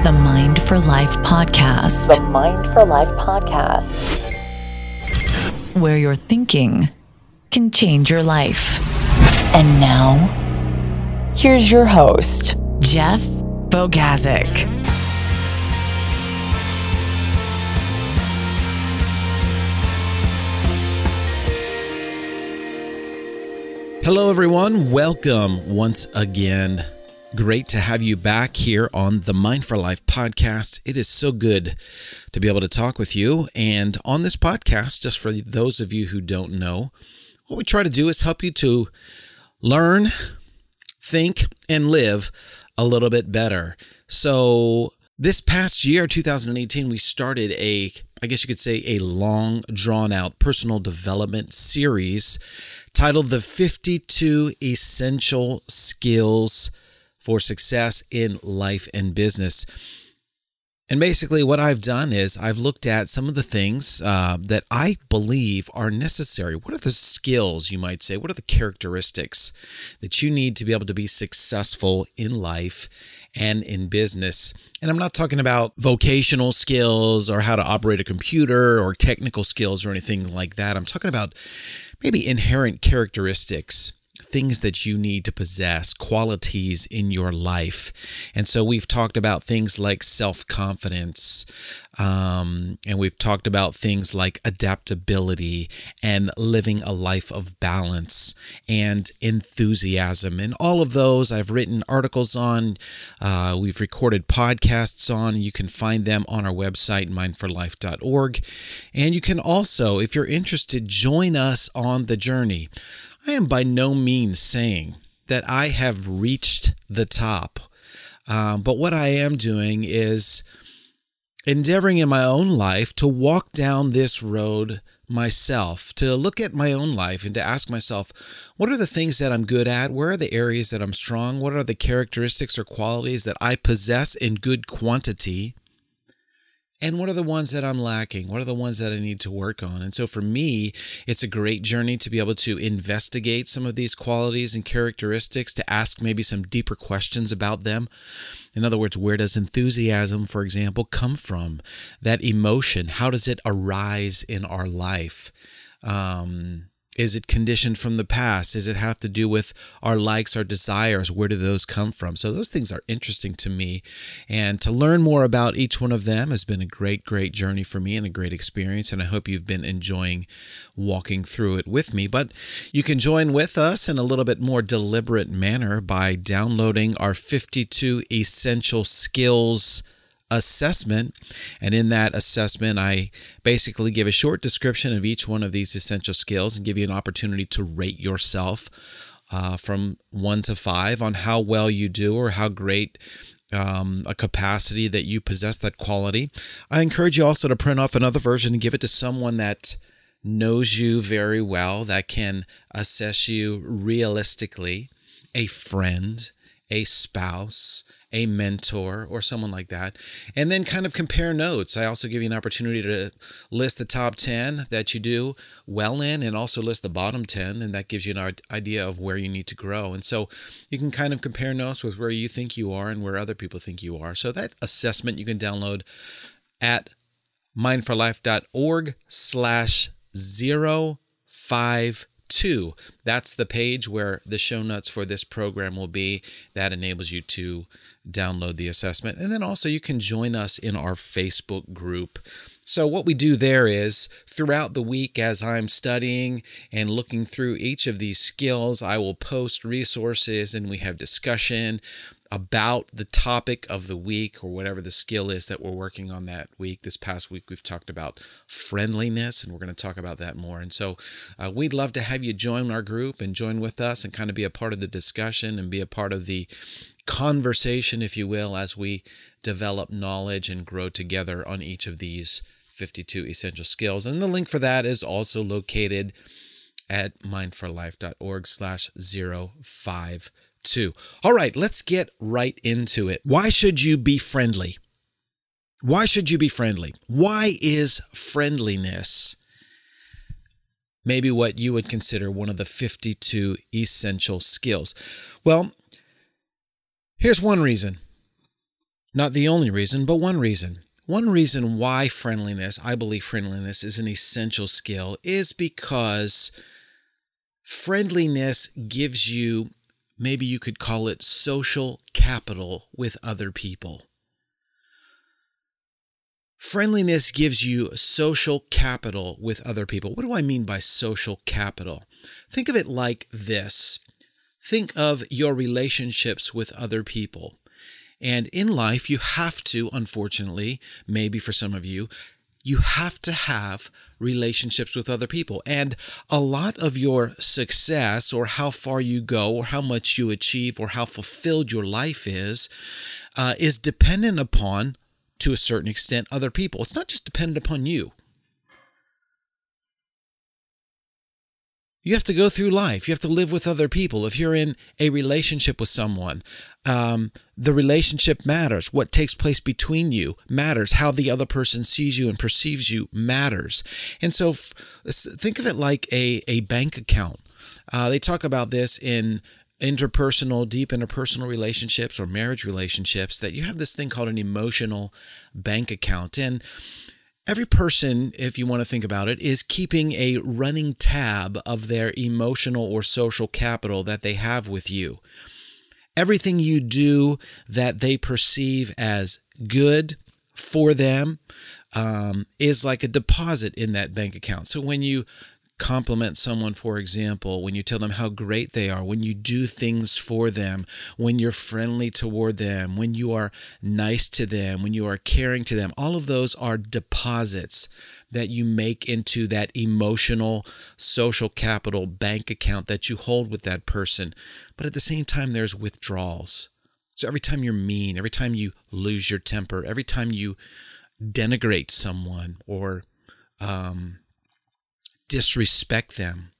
to the Mind for Life podcast. The Mind for Life podcast. Where your thinking can change your life. And now, here's your host, Jeff Bogaczyk. Hello, everyone. Welcome once again. Great to have you back here on the Mind for Life podcast. It is so good to be able to talk with you. And on this podcast, just for those of you who don't know, what we try to do is help you to learn, think, and live a little bit better. So, this past year, 2018, we started a, I guess you could say, a long drawn out personal development series titled The 52 Essential Skills for Success in Life and Business. And basically, what I've done is I've looked at some of the things uh, that I believe are necessary. What are the skills, you might say? What are the characteristics that you need to be able to be successful in life and in business? And I'm not talking about vocational skills or how to operate a computer or technical skills or anything like that. I'm talking about maybe inherent characteristics things that you need to possess, qualities in your life. And so we've talked about things like self confidence, um, and we've talked about things like adaptability and living a life of balance and enthusiasm. And all of those I've written articles on, uh, we've recorded podcasts on. You can find them on our website, mindforlife.org. And you can also, if you're interested, join us on the journey. I am by no means saying that I have reached the top. Um, but what I am doing is endeavoring in my own life to walk down this road myself, to look at my own life and to ask myself, what are the things that I'm good at? Where are the areas that I'm strong? What are the characteristics or qualities that I possess in good quantity? And what are the ones that I'm lacking? What are the ones that I need to work on? And so for me, it's a great journey to be able to investigate some of these qualities and characteristics, to ask maybe some deeper questions about them. In other words, where does enthusiasm, for example, come from? That emotion, how does it arise in our life? Um, is it conditioned from the past? Does it have to do with our likes, our desires? Where do those come from? So, those things are interesting to me. And to learn more about each one of them has been a great, great journey for me and a great experience. And I hope you've been enjoying walking through it with me. But you can join with us in a little bit more deliberate manner by downloading our 52 Essential Skills assessment. And in that assessment, I basically give a short description of each one of these essential skills and give you an opportunity to rate yourself uh, from one to five on how well you do or how great. Um, a capacity that you possess that quality. I encourage you also to print off another version and give it to someone that knows you very well, that can assess you realistically, a friend, a spouse, a mentor or someone like that, and then kind of compare notes. I also give you an opportunity to list the top 10 that you do well in and also list the bottom 10, and that gives you an idea of where you need to grow. And so you can kind of compare notes with where you think you are and where other people think you are. So that assessment you can download at mindforlife.org slash zero five two. That's the page where the show notes for this program will be. That enables you to download the assessment. And then also you can join us in our Facebook group. So, what we do there is throughout the week, as I'm studying and looking through each of these skills, I will post resources and we have discussion about the topic of the week or whatever the skill is that we're working on that week. This past week, we've talked about friendliness, and we're going to talk about that more. And so, uh, we'd love to have you join our group and join with us and kind of be a part of the discussion and be a part of the conversation, if you will, as we develop knowledge and grow together on each of these 52 essential skills. And the link for that is also located at mindforlife.org slash 052. All right, let's get right into it. Why should you be friendly? Why should you be friendly? Why is friendliness maybe what you would consider one of the 52 essential skills? Well, Here's one reason Not the only reason, but one reason. One reason why friendliness, I believe friendliness is an essential skill, is because friendliness gives you, maybe you could call it social capital with other people. Friendliness gives you social capital with other people. What do I mean by social capital? Think of it like this think of your relationships with other people. And in life, you have to, unfortunately, maybe for some of you, you have to have relationships with other people. And a lot of your success, or how far you go, or how much you achieve, or how fulfilled your life is, uh, is dependent upon, to a certain extent, other people. It's not just dependent upon you. You have to go through life. You have to live with other people. If you're in a relationship with someone, um, the relationship matters. What takes place between you matters. How the other person sees you and perceives you matters. And so f- think of it like a, a bank account. Uh, they talk about this in interpersonal, deep interpersonal relationships or marriage relationships that you have this thing called an emotional bank account. And Every person, if you want to think about it, is keeping a running tab of their emotional or social capital that they have with you. Everything you do that they perceive as good for them um, is like a deposit in that bank account. So when you compliment someone, for example, when you tell them how great they are, when you do things for them, when you're friendly toward them, when you are nice to them, when you are caring to them, all of those are deposits that you make into that emotional, social capital bank account that you hold with that person. But at the same time, there's withdrawals. So every time you're mean, every time you lose your temper, every time you denigrate someone or um, disrespect them,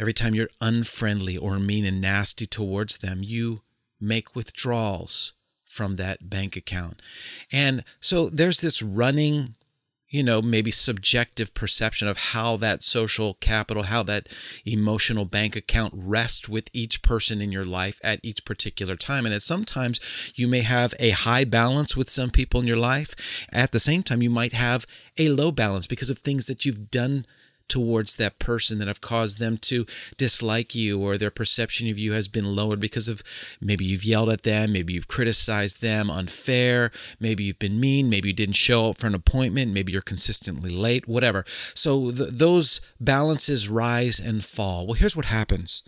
every time you're unfriendly or mean and nasty towards them, you make withdrawals from that bank account. And so there's this running, you know, maybe subjective perception of how that social capital, how that emotional bank account rests with each person in your life at each particular time. And at sometimes you may have a high balance with some people in your life. At the same time, you might have a low balance because of things that you've done towards that person that have caused them to dislike you or their perception of you has been lowered because of maybe you've yelled at them, maybe you've criticized them unfair, maybe you've been mean, maybe you didn't show up for an appointment, maybe you're consistently late, whatever. So th- those balances rise and fall. Well, here's what happens.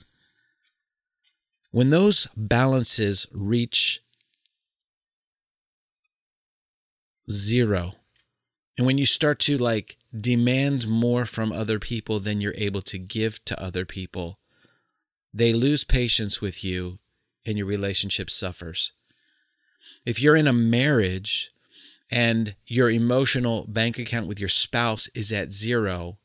When those balances reach zero, and when you start to like demand more from other people than you're able to give to other people, they lose patience with you and your relationship suffers. If you're in a marriage and your emotional bank account with your spouse is at zero,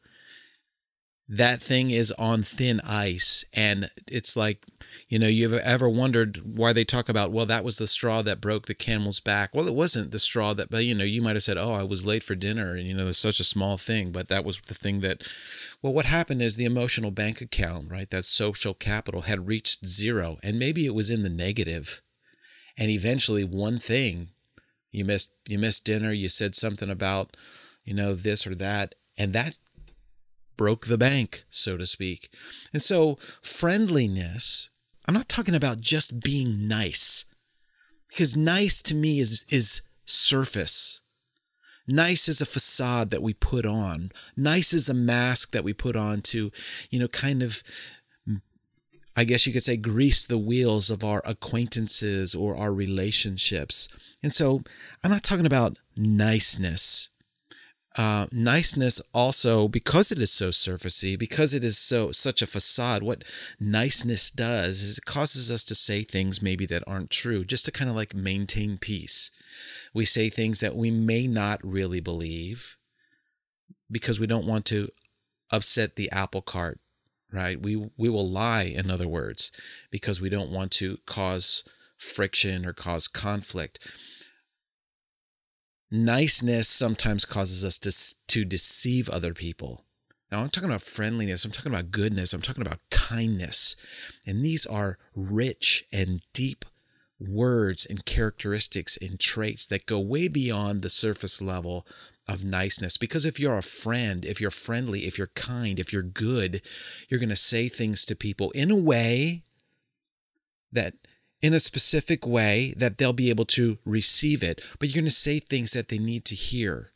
that thing is on thin ice. And it's like, you know, you've ever wondered why they talk about, well, that was the straw that broke the camel's back. Well, it wasn't the straw that, but, you know, you might have said, oh, I was late for dinner. And, you know, it's such a small thing. But that was the thing that, well, what happened is the emotional bank account, right? That social capital had reached zero. And maybe it was in the. And eventually, one thing, you missed, you missed dinner, you said something about, you know, this or that. And that broke the bank, so to speak. And so, friendliness, I'm not talking about just being nice, because nice to me is, is surface. Nice is a facade that we put on. Nice is a mask that we put on to, you know, kind of, I guess you could say, grease the wheels of our acquaintances or our relationships. And so I'm not talking about niceness uh, niceness also because it is so surfacey because it is so such a facade what niceness does is it causes us to say things maybe that aren't true just to kind of like maintain peace. We say things that we may not really believe because we don't want to upset the apple cart right? We we will lie in other words because we don't want to cause friction or cause conflict niceness sometimes causes us to, to deceive other people. Now, I'm talking about friendliness, I'm talking about goodness, I'm talking about kindness. And these are rich and deep words and characteristics and traits that go way beyond the surface level of niceness. Because if you're a friend, if you're friendly, if you're kind, if you're good, you're going to say things to people in a way that, in a specific way, that they'll be able to receive it. But you're going to say things that they need to hear.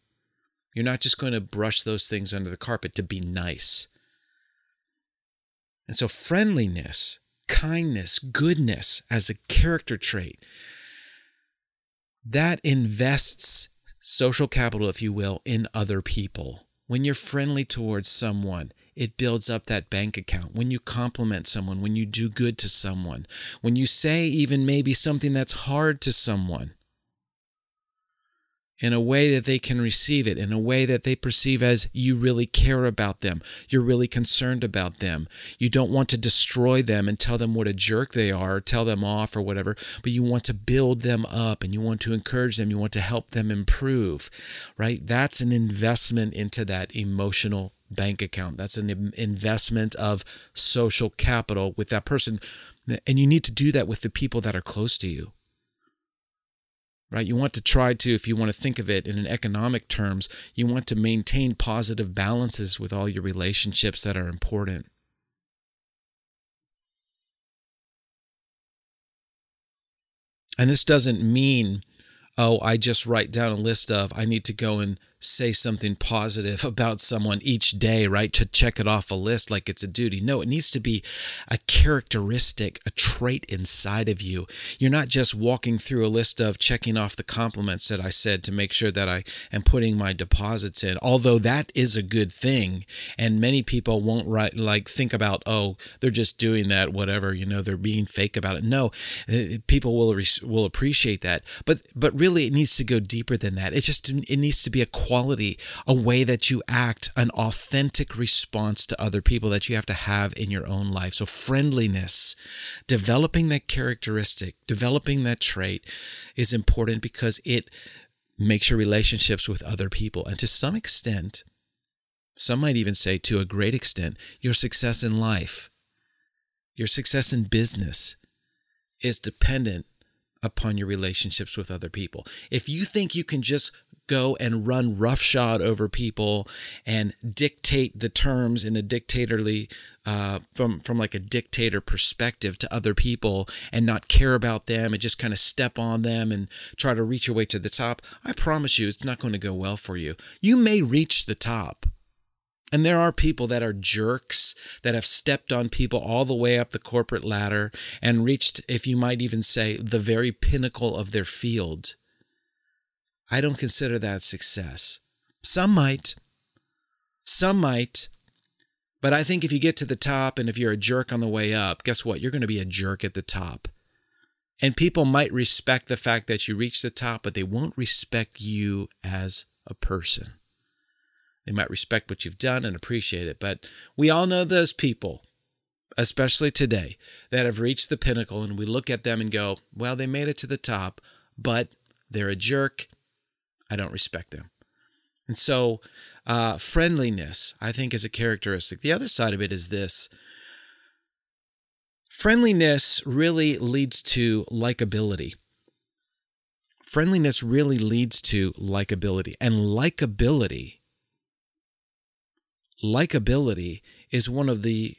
You're not just going to brush those things under the carpet to be nice. And so, friendliness, kindness, goodness as a character trait, that invests social capital, if you will, in other people. When you're friendly towards someone, it builds up that bank account. When you compliment someone, when you do good to someone, when you say even maybe something that's hard to someone, in a way that they can receive it, in a way that they perceive as you really care about them. You're really concerned about them. You don't want to destroy them and tell them what a jerk they are, or tell them off or whatever, but you want to build them up and you want to encourage them. You want to help them improve, right? That's an investment into that emotional bank account. That's an investment of social capital with that person. And you need to do that with the people that are close to you right? You want to try to, if you want to think of it in an economic terms, you want to maintain positive balances with all your relationships that are important. And this doesn't mean, oh, I just write down a list of, I need to go and say something positive about someone each day, right? To check it off a list like it's a duty. No, it needs to be a characteristic, a trait inside of you. You're not just walking through a list of checking off the compliments that I said to make sure that I am putting my deposits in, although that is a good thing. And many people won't write, like think about, oh, they're just doing that, whatever, you know, they're being fake about it. No, uh, people will, will appreciate that. But, but really, it needs to go deeper than that. It just, it needs to be a quality, a way that you act, an authentic response to other people that you have to have in your own life. So, friendliness, developing that characteristic, developing that trait is important because it makes your relationships with other people. And to some extent, some might even say to a great extent, your success in life, your success in business is dependent upon your relationships with other people. If you think you can just go and run roughshod over people and dictate the terms in a dictatorly uh, from from like a dictator perspective to other people and not care about them and just kind of step on them and try to reach your way to the top. I promise you it's not going to go well for you. You may reach the top. And there are people that are jerks that have stepped on people all the way up the corporate ladder and reached, if you might even say, the very pinnacle of their field. I don't consider that success. Some might. Some might. But I think if you get to the top and if you're a jerk on the way up, guess what? You're going to be a jerk at the top. And people might respect the fact that you reach the top, but they won't respect you as a person. They might respect what you've done and appreciate it. But we all know those people, especially today, that have reached the pinnacle and we look at them and go, well, they made it to the top, but they're a jerk I don't respect them. And so, uh, friendliness, I think, is a characteristic. The other side of it is this friendliness really leads to likability. Friendliness really leads to likability. And likability, likability is one of the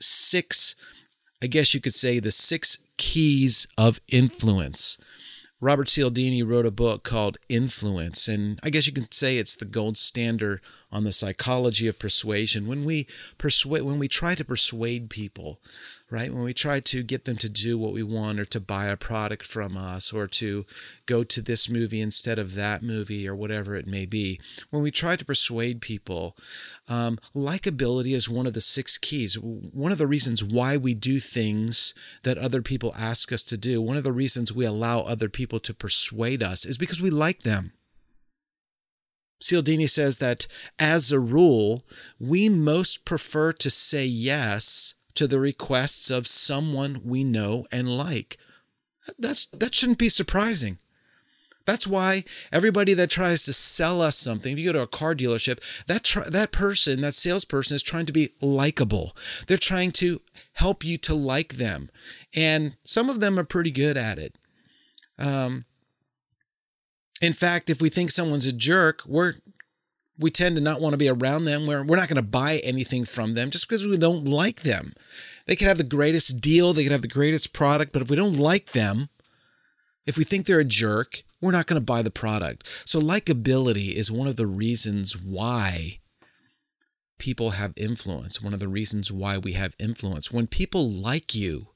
six, I guess you could say, the six keys of influence. Robert Cialdini wrote a book called Influence, and I guess you can say it's the gold standard on the psychology of persuasion. When we persuade, when we try to persuade people, right? When we try to get them to do what we want or to buy a product from us or to go to this movie instead of that movie or whatever it may be, when we try to persuade people, um, likability is one of the six keys. One of the reasons why we do things that other people ask us to do, one of the reasons we allow other people to persuade us is because we like them. Cialdini says that as a rule, we most prefer to say yes to the requests of someone we know and like. That's that shouldn't be surprising. That's why everybody that tries to sell us something, if you go to a car dealership, that tr- that person, that salesperson is trying to be likable. They're trying to help you to like them. And some of them are pretty good at it. Um, in fact, if we think someone's a jerk, we're we tend to not want to be around them. We're, we're not going to buy anything from them just because we don't like them. They could have the greatest deal, they could have the greatest product, but if we don't like them, if we think they're a jerk, we're not going to buy the product. So, likability is one of the reasons why people have influence, one of the reasons why we have influence. When people like you,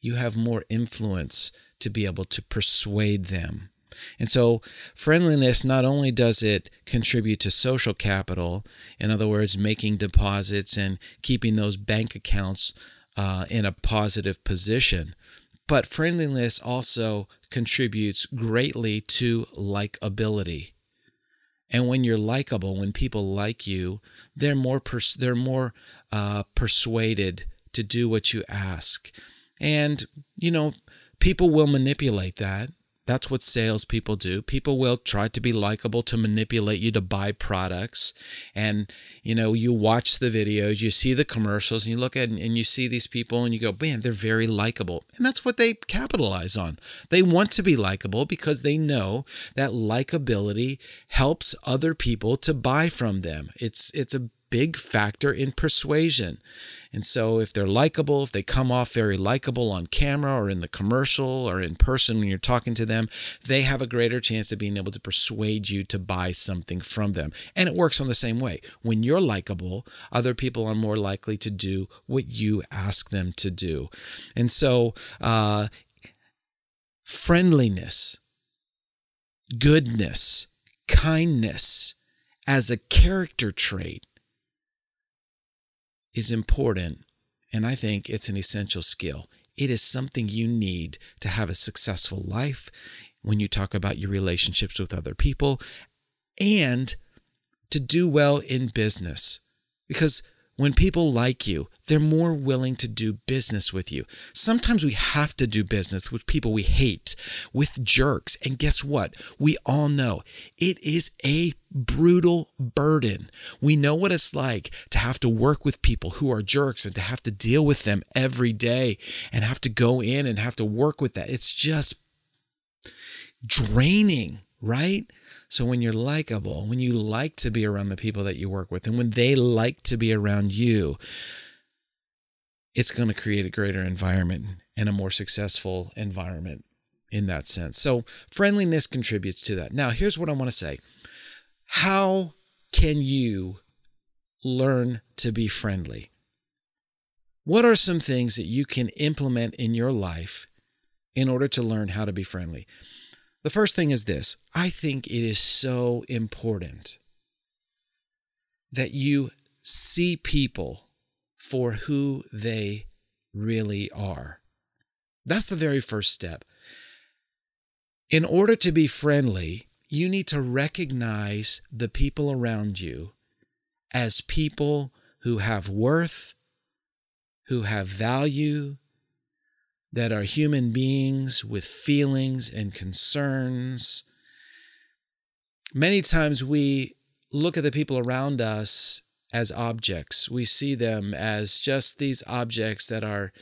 you have more influence to be able to persuade them. And so, friendliness not only does it contribute to social capital, in other words, making deposits and keeping those bank accounts uh, in a positive position, but friendliness also contributes greatly to likability. And when you're likable, when people like you, they're more pers- they're more uh, persuaded to do what you ask, and you know people will manipulate that. That's what salespeople do. People will try to be likable to manipulate you to buy products. And, you know, you watch the videos, you see the commercials, and you look at and you see these people and you go, man, they're very likable. And that's what they capitalize on. They want to be likable because they know that likability helps other people to buy from them. It's it's a big factor in persuasion. And so, if they're likable, if they come off very likable on camera or in the commercial or in person when you're talking to them, they have a greater chance of being able to persuade you to buy something from them. And it works on the same way. When you're likable, other people are more likely to do what you ask them to do. And so, uh, friendliness, goodness, kindness as a character trait is important, and I think it's an essential skill. It is something you need to have a successful life when you talk about your relationships with other people and to do well in business. Because when people like you, they're more willing to do business with you. Sometimes we have to do business with people we hate, with jerks. And guess what? We all know it is a brutal burden. We know what it's like to have to work with people who are jerks and to have to deal with them every day and have to go in and have to work with that. It's just draining, right? So when you're likable, when you like to be around the people that you work with, and when they like to be around you, it's going to create a greater environment and a more successful environment in that sense. So friendliness contributes to that. Now, here's what I want to say. How can you learn to be friendly? What are some things that you can implement in your life in order to learn how to be friendly? The first thing is this I think it is so important that you see people for who they really are. That's the very first step. In order to be friendly, you need to recognize the people around you as people who have worth, who have value, that are human beings with feelings and concerns. Many times we look at the people around us as objects. We see them as just these objects that are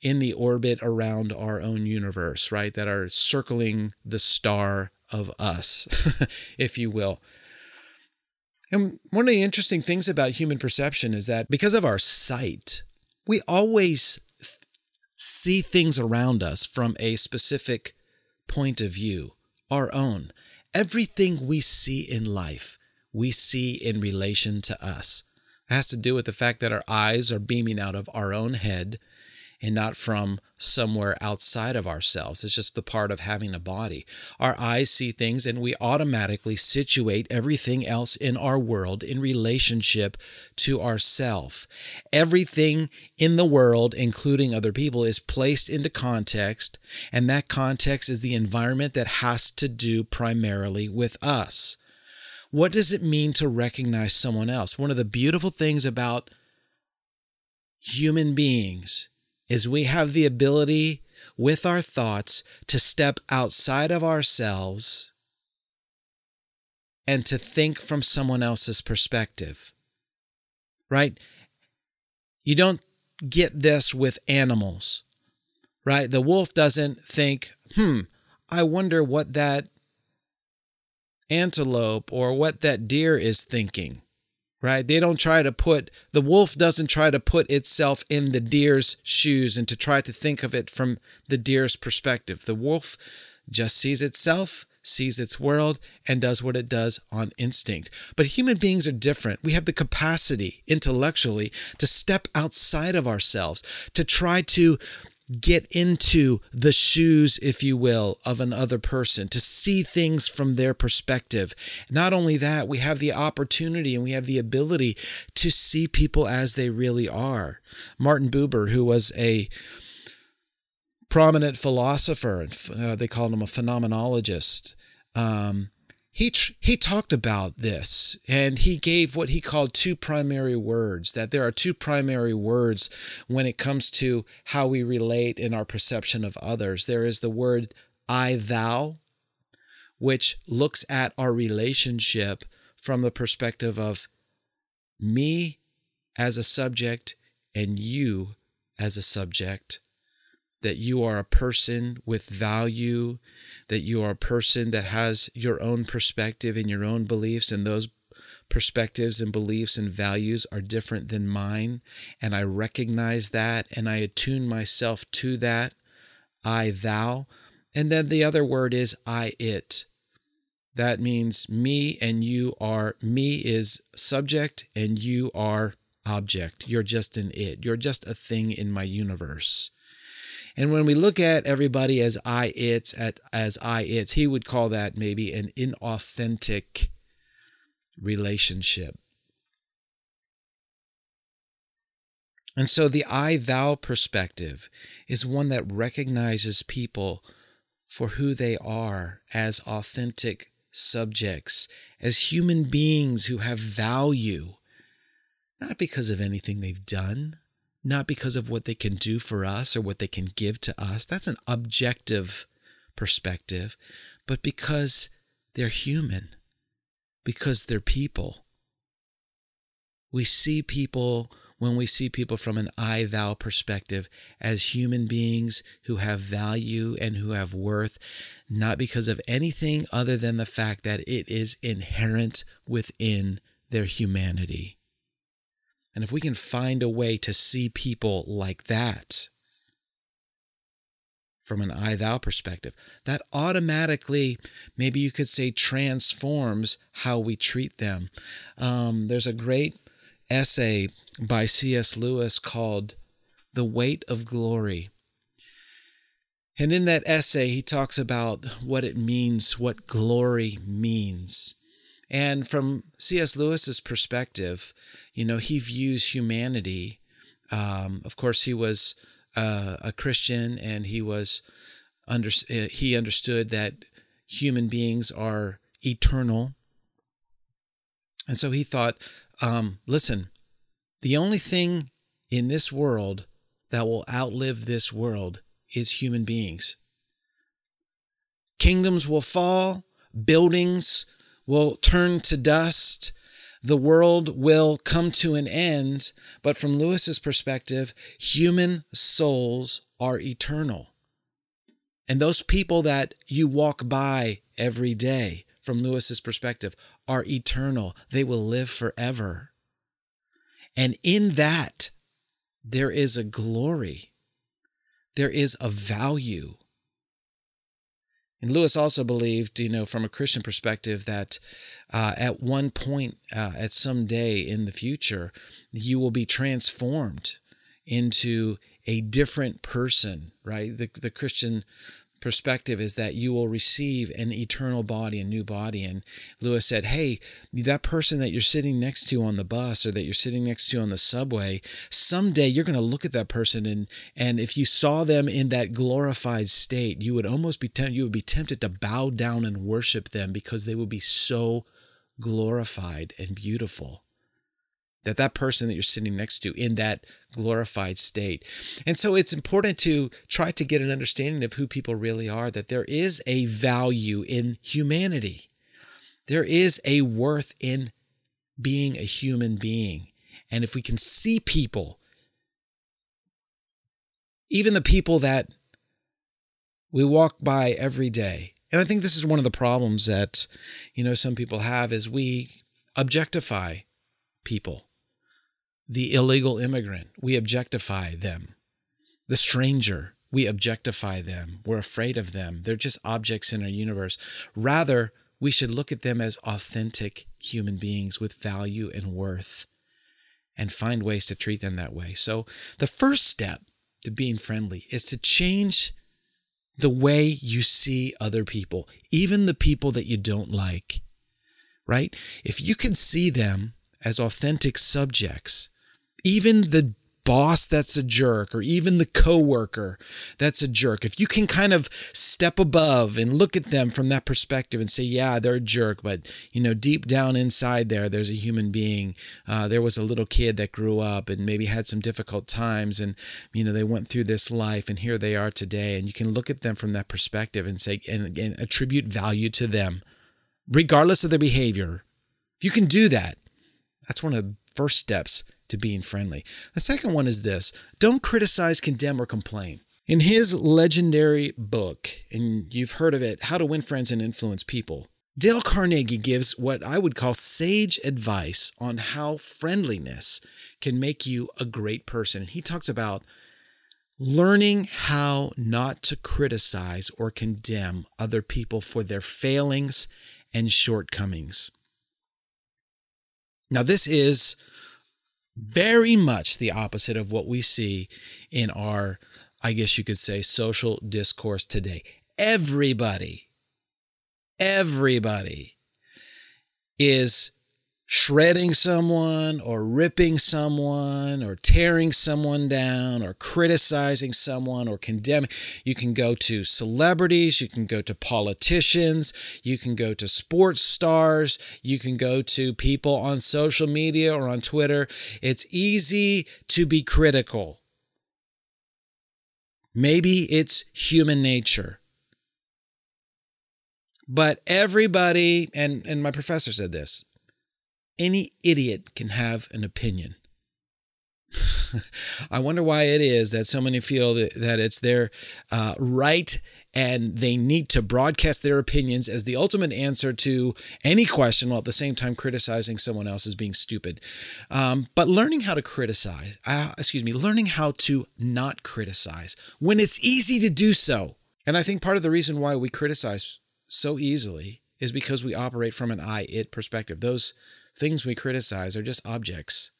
in the orbit around our own universe, right? That are circling the star of us, if you will. And one of the interesting things about human perception is that because of our sight, we always see things around us from a specific point of view, our own. Everything we see in life, we see in relation to us. It has to do with the fact that our eyes are beaming out of our own head and not from somewhere outside of ourselves. It's just the part of having a body. Our eyes see things and we automatically situate everything else in our world in relationship to ourself. Everything in the world, including other people, is placed into context, and that context is the environment that has to do primarily with us. What does it mean to recognize someone else? One of the beautiful things about human beings is we have the ability with our thoughts to step outside of ourselves and to think from someone else's perspective. Right? You don't get this with animals, right? The wolf doesn't think, hmm, I wonder what that antelope or what that deer is thinking, right? They don't try to put, the wolf doesn't try to put itself in the deer's shoes and to try to think of it from the deer's perspective. The wolf just sees itself sees its world, and does what it does on instinct. But human beings are different. We have the capacity intellectually to step outside of ourselves, to try to get into the shoes, if you will, of another person, to see things from their perspective. Not only that, we have the opportunity and we have the ability to see people as they really are. Martin Buber, who was a prominent philosopher, uh, they called him a phenomenologist. Um, he tr- he talked about this and he gave what he called two primary words that there are two primary words when it comes to how we relate in our perception of others. There is the word i thou which looks at our relationship from the perspective of me as a subject and you as a subject that you are a person with value, that you are a person that has your own perspective and your own beliefs, and those perspectives and beliefs and values are different than mine. And I recognize that and I attune myself to that. I, thou. And then the other word is I, it. That means me and you are, me is subject and you are object. You're just an it. You're just a thing in my universe. And when we look at everybody as I its at as I its, he would call that maybe an inauthentic relationship. And so the I thou perspective is one that recognizes people for who they are as authentic subjects, as human beings who have value, not because of anything they've done, not because of what they can do for us or what they can give to us. That's an objective perspective, but because they're human, because they're people. We see people when we see people from an I thou perspective as human beings who have value and who have worth, not because of anything other than the fact that it is inherent within their humanity. And if we can find a way to see people like that from an I thou perspective, that automatically, maybe you could say, transforms how we treat them. Um, there's a great essay by C.S. Lewis called The Weight of Glory. And in that essay, he talks about what it means, what glory means. And from C.S. Lewis's perspective, you know, he views humanity. Um, of course, he was uh, a Christian, and he was under uh, he understood that human beings are eternal. And so he thought, um, listen, the only thing in this world that will outlive this world is human beings. Kingdoms will fall, buildings will turn to dust. The world will come to an end, but from Lewis's perspective, human souls are eternal. And those people that you walk by every day, from Lewis's perspective, are eternal. They will live forever. And in that, there is a glory, there is a value. And Lewis also believed, you know, from a Christian perspective, that uh, at one point, uh, at some day in the future, you will be transformed into a different person, right? The, the Christian perspective is that you will receive an eternal body, a new body. And Lewis said, Hey, that person that you're sitting next to on the bus or that you're sitting next to on the subway, someday you're going to look at that person and and if you saw them in that glorified state, you would almost be tempted, you would be tempted to bow down and worship them because they would be so glorified and beautiful that that person that you're sitting next to in that glorified state. And so it's important to try to get an understanding of who people really are, that there is a value in humanity. There is a worth in being a human being. And if we can see people, even the people that we walk by every day. And I think this is one of the problems that, you know, some people have is we objectify people. The illegal immigrant, we objectify them. The stranger, we objectify them. We're afraid of them. They're just objects in our universe. Rather, we should look at them as authentic human beings with value and worth and find ways to treat them that way. So, the first step to being friendly is to change the way you see other people, even the people that you don't like, right? If you can see them as authentic subjects, even the boss that's a jerk or even the coworker that's a jerk if you can kind of step above and look at them from that perspective and say yeah they're a jerk but you know deep down inside there there's a human being. Uh, there was a little kid that grew up and maybe had some difficult times and you know they went through this life and here they are today. And you can look at them from that perspective and say and, and attribute value to them regardless of their behavior. If you can do that that's one of the first steps to being friendly. The second one is this don't criticize, condemn, or complain. In his legendary book, and you've heard of it, How to Win Friends and Influence People, Dale Carnegie gives what I would call sage advice on how friendliness can make you a great person. He talks about learning how not to criticize or condemn other people for their failings and shortcomings. Now, this is very much the opposite of what we see in our, I guess you could say, social discourse today. Everybody, everybody is shredding someone or ripping someone or tearing someone down or criticizing someone or condemning. You can go to celebrities, you can go to politicians, you can go to sports stars, you can go to people on social media or on Twitter. It's easy to be critical. Maybe it's human nature. But everybody, and, and my professor said this any idiot can have an opinion. I wonder why it is that so many feel that, that it's their uh, right and they need to broadcast their opinions as the ultimate answer to any question while at the same time criticizing someone else as being stupid. Um, but learning how to criticize, uh, excuse me, learning how to not criticize when it's easy to do so. And I think part of the reason why we criticize so easily is because we operate from an I it perspective. Those things we criticize are just objects.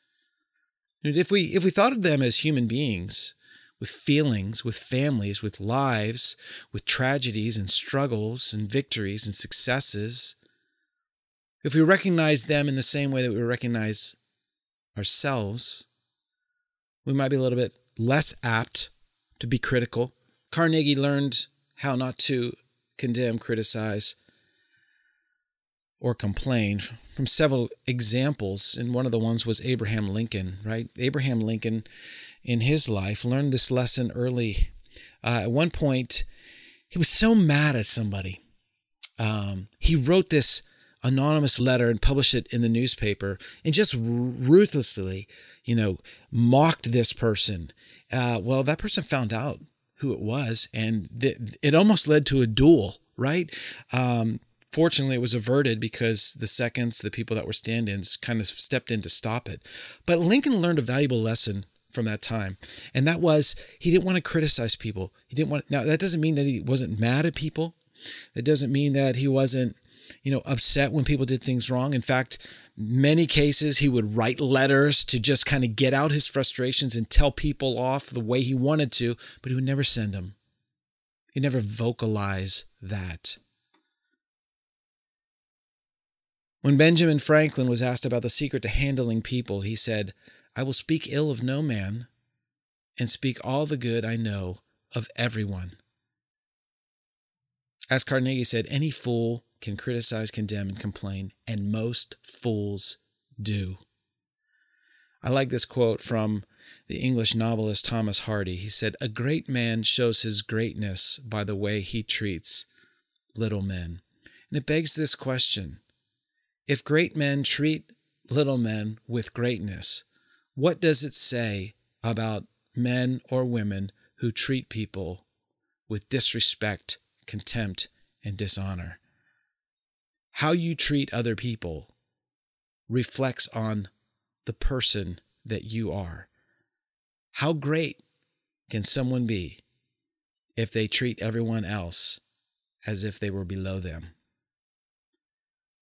If we if we thought of them as human beings with feelings, with families, with lives, with tragedies and struggles and victories and successes, if we recognize them in the same way that we recognize ourselves, we might be a little bit less apt to be critical. Carnegie learned how not to condemn, criticize, or complained from several examples. And one of the ones was Abraham Lincoln, right? Abraham Lincoln, in his life, learned this lesson early. Uh, at one point, he was so mad at somebody. Um, he wrote this anonymous letter and published it in the newspaper and just ruthlessly, you know, mocked this person. Uh, well, that person found out who it was, and th- it almost led to a duel, right? Um, Fortunately, it was averted because the seconds, the people that were stand ins, kind of stepped in to stop it. But Lincoln learned a valuable lesson from that time. And that was he didn't want to criticize people. He didn't want, now that doesn't mean that he wasn't mad at people. That doesn't mean that he wasn't, you know, upset when people did things wrong. In fact, many cases he would write letters to just kind of get out his frustrations and tell people off the way he wanted to, but he would never send them. He never vocalize that. When Benjamin Franklin was asked about the secret to handling people, he said, I will speak ill of no man and speak all the good I know of everyone. As Carnegie said, any fool can criticize, condemn, and complain, and most fools do. I like this quote from the English novelist Thomas Hardy. He said, A great man shows his greatness by the way he treats little men. And it begs this question if great men treat little men with greatness, what does it say about men or women who treat people with disrespect, contempt, and dishonor. How you treat other people reflects on the person that you are. How great can someone be if they treat everyone else as if they were below them?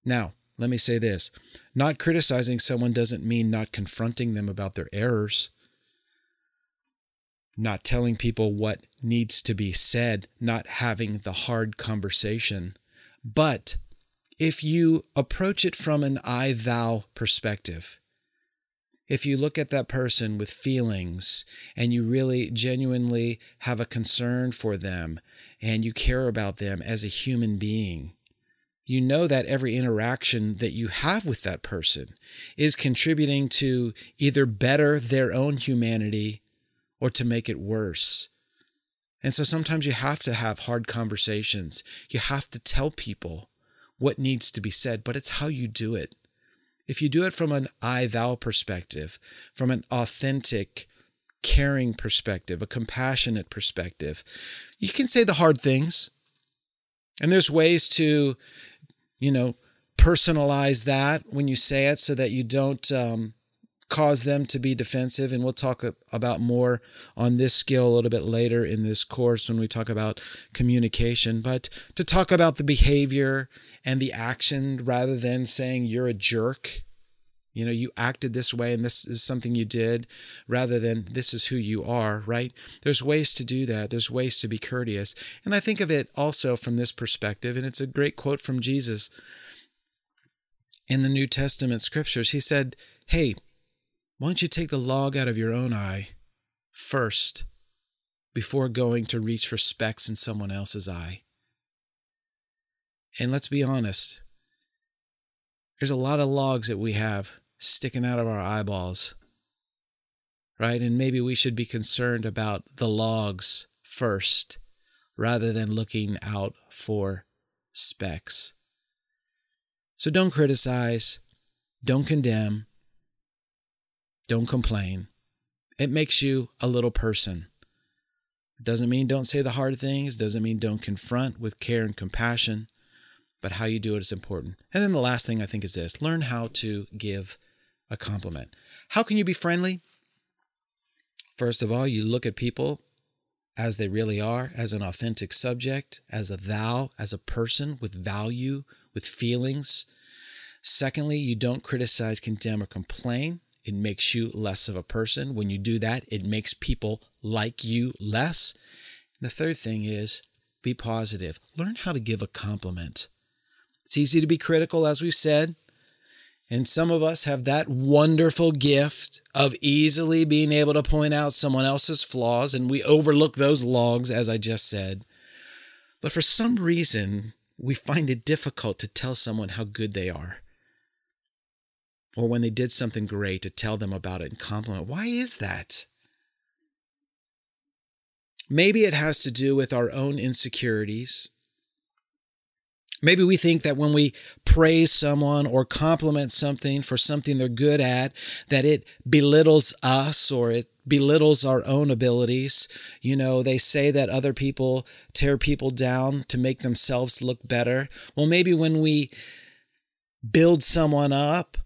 Now, let me say this not criticizing someone doesn't mean not confronting them about their errors, not telling people what needs to be said, not having the hard conversation. But if you approach it from an I thou perspective, if you look at that person with feelings and you really genuinely have a concern for them and you care about them as a human being, you know that every interaction that you have with that person is contributing to either better their own humanity or to make it worse. And so sometimes you have to have hard conversations. You have to tell people what needs to be said, but it's how you do it. If you do it from an I thou perspective, from an authentic, caring perspective, a compassionate perspective, you can say the hard things. And there's ways to you know, personalize that when you say it so that you don't um, cause them to be defensive. And we'll talk about more on this skill a little bit later in this course when we talk about communication. But to talk about the behavior and the action rather than saying you're a jerk. You know, you acted this way and this is something you did rather than this is who you are, right? There's ways to do that. There's ways to be courteous. And I think of it also from this perspective, and it's a great quote from Jesus in the New Testament scriptures. He said, Hey, why don't you take the log out of your own eye first before going to reach for specks in someone else's eye? And let's be honest, there's a lot of logs that we have sticking out of our eyeballs, right? And maybe we should be concerned about the logs first rather than looking out for specks. So don't criticize, don't condemn, don't complain. It makes you a little person. It doesn't mean don't say the hard things, doesn't mean don't confront with care and compassion, but how you do it is important. And then the last thing I think is this learn how to give a compliment. How can you be friendly? First of all, you look at people as they really are, as an authentic subject, as a thou, as a person with value, with feelings. Secondly, you don't criticize, condemn, or complain. It makes you less of a person. When you do that, it makes people like you less. And the third thing is be positive. Learn how to give a compliment. It's easy to be critical, as we've said. And some of us have that wonderful gift of easily being able to point out someone else's flaws, and we overlook those logs, as I just said. But for some reason, we find it difficult to tell someone how good they are. Or when they did something great, to tell them about it and compliment. Why is that? Maybe it has to do with our own insecurities Maybe we think that when we praise someone or compliment something for something they're good at, that it belittles us or it belittles our own abilities. You know, they say that other people tear people down to make themselves look better. Well, maybe when we build someone up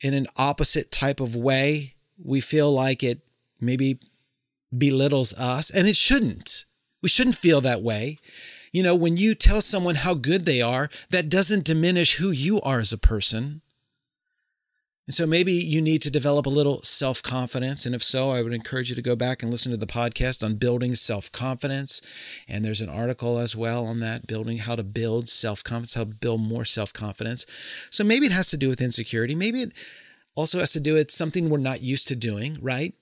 in an opposite type of way, we feel like it maybe belittles us, and it shouldn't. We shouldn't feel that way. You know, when you tell someone how good they are, that doesn't diminish who you are as a person. And so maybe you need to develop a little self confidence. And if so, I would encourage you to go back and listen to the podcast on building self confidence. And there's an article as well on that building how to build self confidence, how to build more self confidence. So maybe it has to do with insecurity. Maybe it also has to do with something we're not used to doing, right?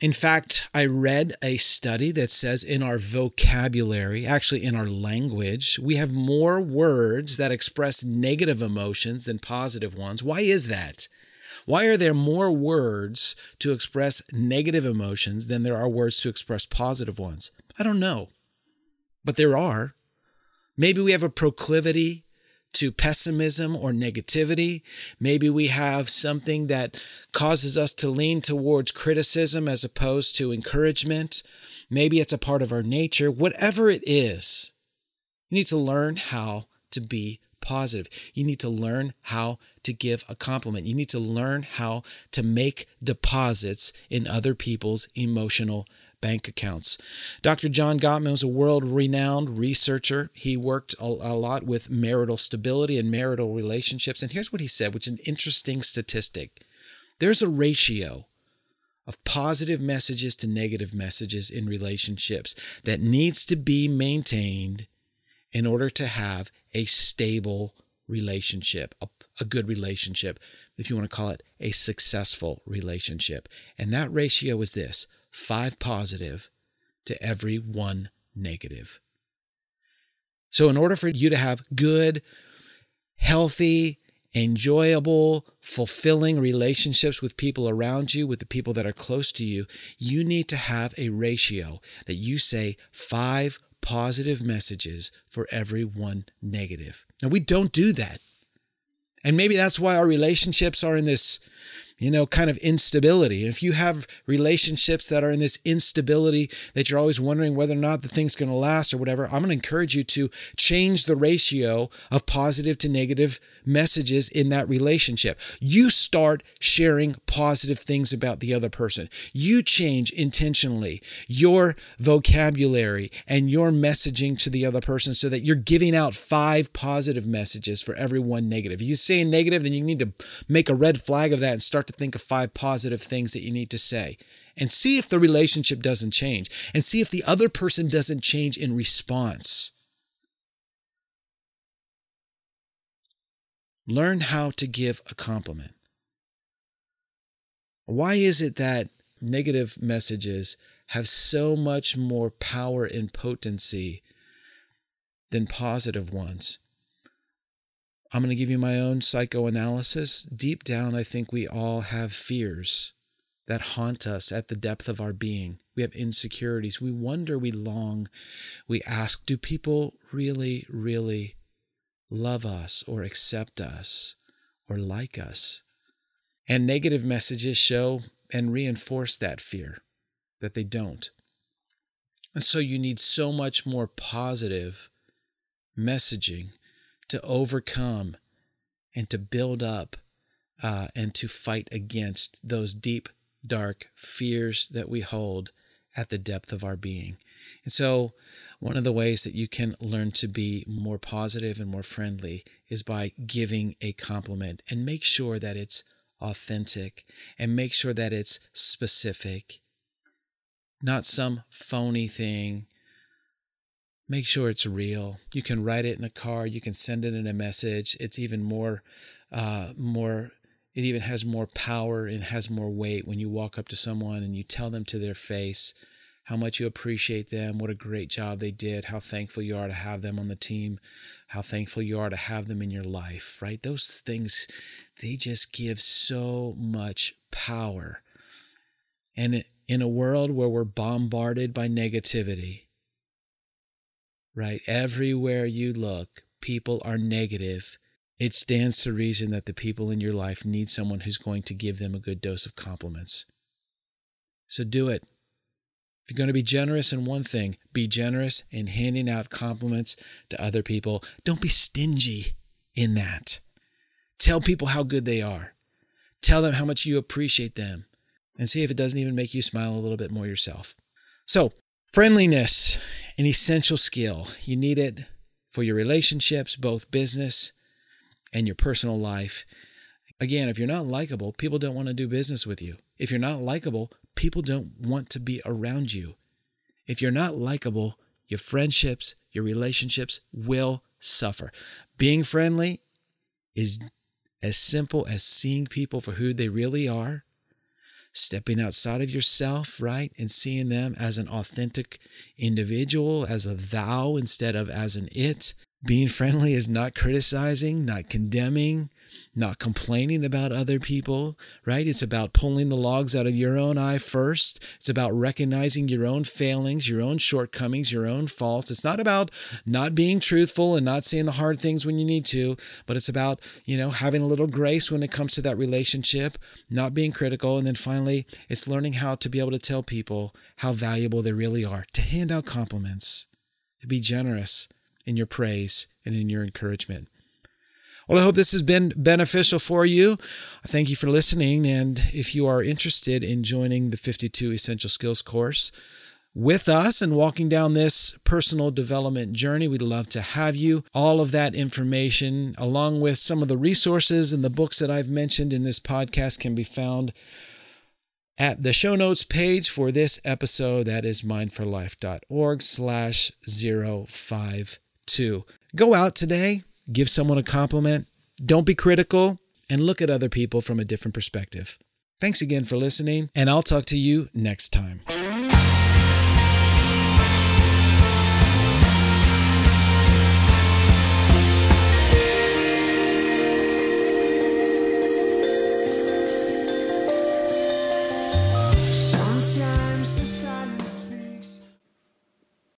In fact, I read a study that says in our vocabulary, actually in our language, we have more words that express negative emotions than positive ones. Why is that? Why are there more words to express negative emotions than there are words to express positive ones? I don't know, but there are. Maybe we have a proclivity to pessimism or negativity. Maybe we have something that causes us to lean towards criticism as opposed to encouragement. Maybe it's a part of our nature. Whatever it is, you need to learn how to be positive. You need to learn how to give a compliment. You need to learn how to make deposits in other people's emotional bank accounts. Dr. John Gottman was a world renowned researcher. He worked a, a, lot with marital stability and marital relationships. And here's what he said, which is an interesting statistic there's a ratio of positive messages to negative messages in relationships that needs to be maintained in order to have a stable relationship, a, a good relationship, if you want to call it a successful relationship. And that ratio is this five positive to every one negative. So, in order for you to have good, healthy, enjoyable, fulfilling relationships with people around you, with the people that are close to you, you need to have a ratio that you say five positive messages for every one negative. Now, we don't do that. And maybe that's why our relationships are in this you know, kind of instability. If you have relationships that are in this instability that you're always wondering whether or not the thing's going to last or whatever, I'm going to encourage you to change the ratio of positive to negative messages in that relationship. You start sharing positive things about the other person. You change intentionally your vocabulary and your messaging to the other person so that you're giving out five positive messages for every one negative. If you say negative, then you need to make a red flag of that and start to think of five positive things that you need to say and see if the relationship doesn't change and see if the other person doesn't change in response. Learn how to give a compliment. Why is it that negative messages have so much more power and potency than positive ones? I'm going to give you my own psychoanalysis. Deep down, I think we all have fears that haunt us at the depth of our being. We have insecurities. We wonder, we long, we ask, do people really, really love us or accept us or like us? And negative messages show and reinforce that fear that they don't. And so you need so much more positive messaging to overcome and to build up uh, and to fight against those deep, dark fears that we hold at the depth of our being. And so, one of the ways that you can learn to be more positive and more friendly is by giving a compliment and make sure that it's authentic and make sure that it's specific, not some phony thing make sure it's real. You can write it in a card. You can send it in a message. It's even more, uh, more. It even has more power and has more weight when you walk up to someone and you tell them to their face how much you appreciate them, what a great job they did, how thankful you are to have them on the team, how thankful you are to have them in your life, right? Those things, they just give so much power. And in a world where we're bombarded by negativity, right? Everywhere you look, people are negative. It stands to reason that the people in your life need someone who's going to give them a good dose of compliments. So do it. If you're going to be generous in one thing, be generous in handing out compliments to other people. Don't be stingy in that. Tell people how good they are. Tell them how much you appreciate them and see if it doesn't even make you smile a little bit more yourself. So, friendliness an essential skill. You need it for your relationships, both business and your personal life. Again, if you're not likable, people don't want to do business with you. If you're not likable, people don't want to be around you. If you're not likable, your friendships, your relationships will suffer. Being friendly is as simple as seeing people for who they really are stepping outside of yourself, right? And seeing them as an authentic individual, as a thou instead of as an it. Being friendly is not criticizing, not condemning, not complaining about other people, right? It's about pulling the logs out of your own eye first. It's about recognizing your own failings, your own shortcomings, your own faults. It's not about not being truthful and not saying the hard things when you need to, but it's about, you know, having a little grace when it comes to that relationship, not being critical. And then finally, it's learning how to be able to tell people how valuable they really are, to hand out compliments, to be generous in your praise and in your encouragement. Well, I hope this has been beneficial for you. I thank you for listening. And if you are interested in joining the 52 Essential Skills course with us and walking down this personal development journey, we'd love to have you. All of that information, along with some of the resources and the books that I've mentioned in this podcast, can be found at the show notes page for this episode. That is mindforlife.org slash 052. Go out today give someone a compliment, don't be critical, and look at other people from a different perspective. Thanks again for listening, and I'll talk to you next time.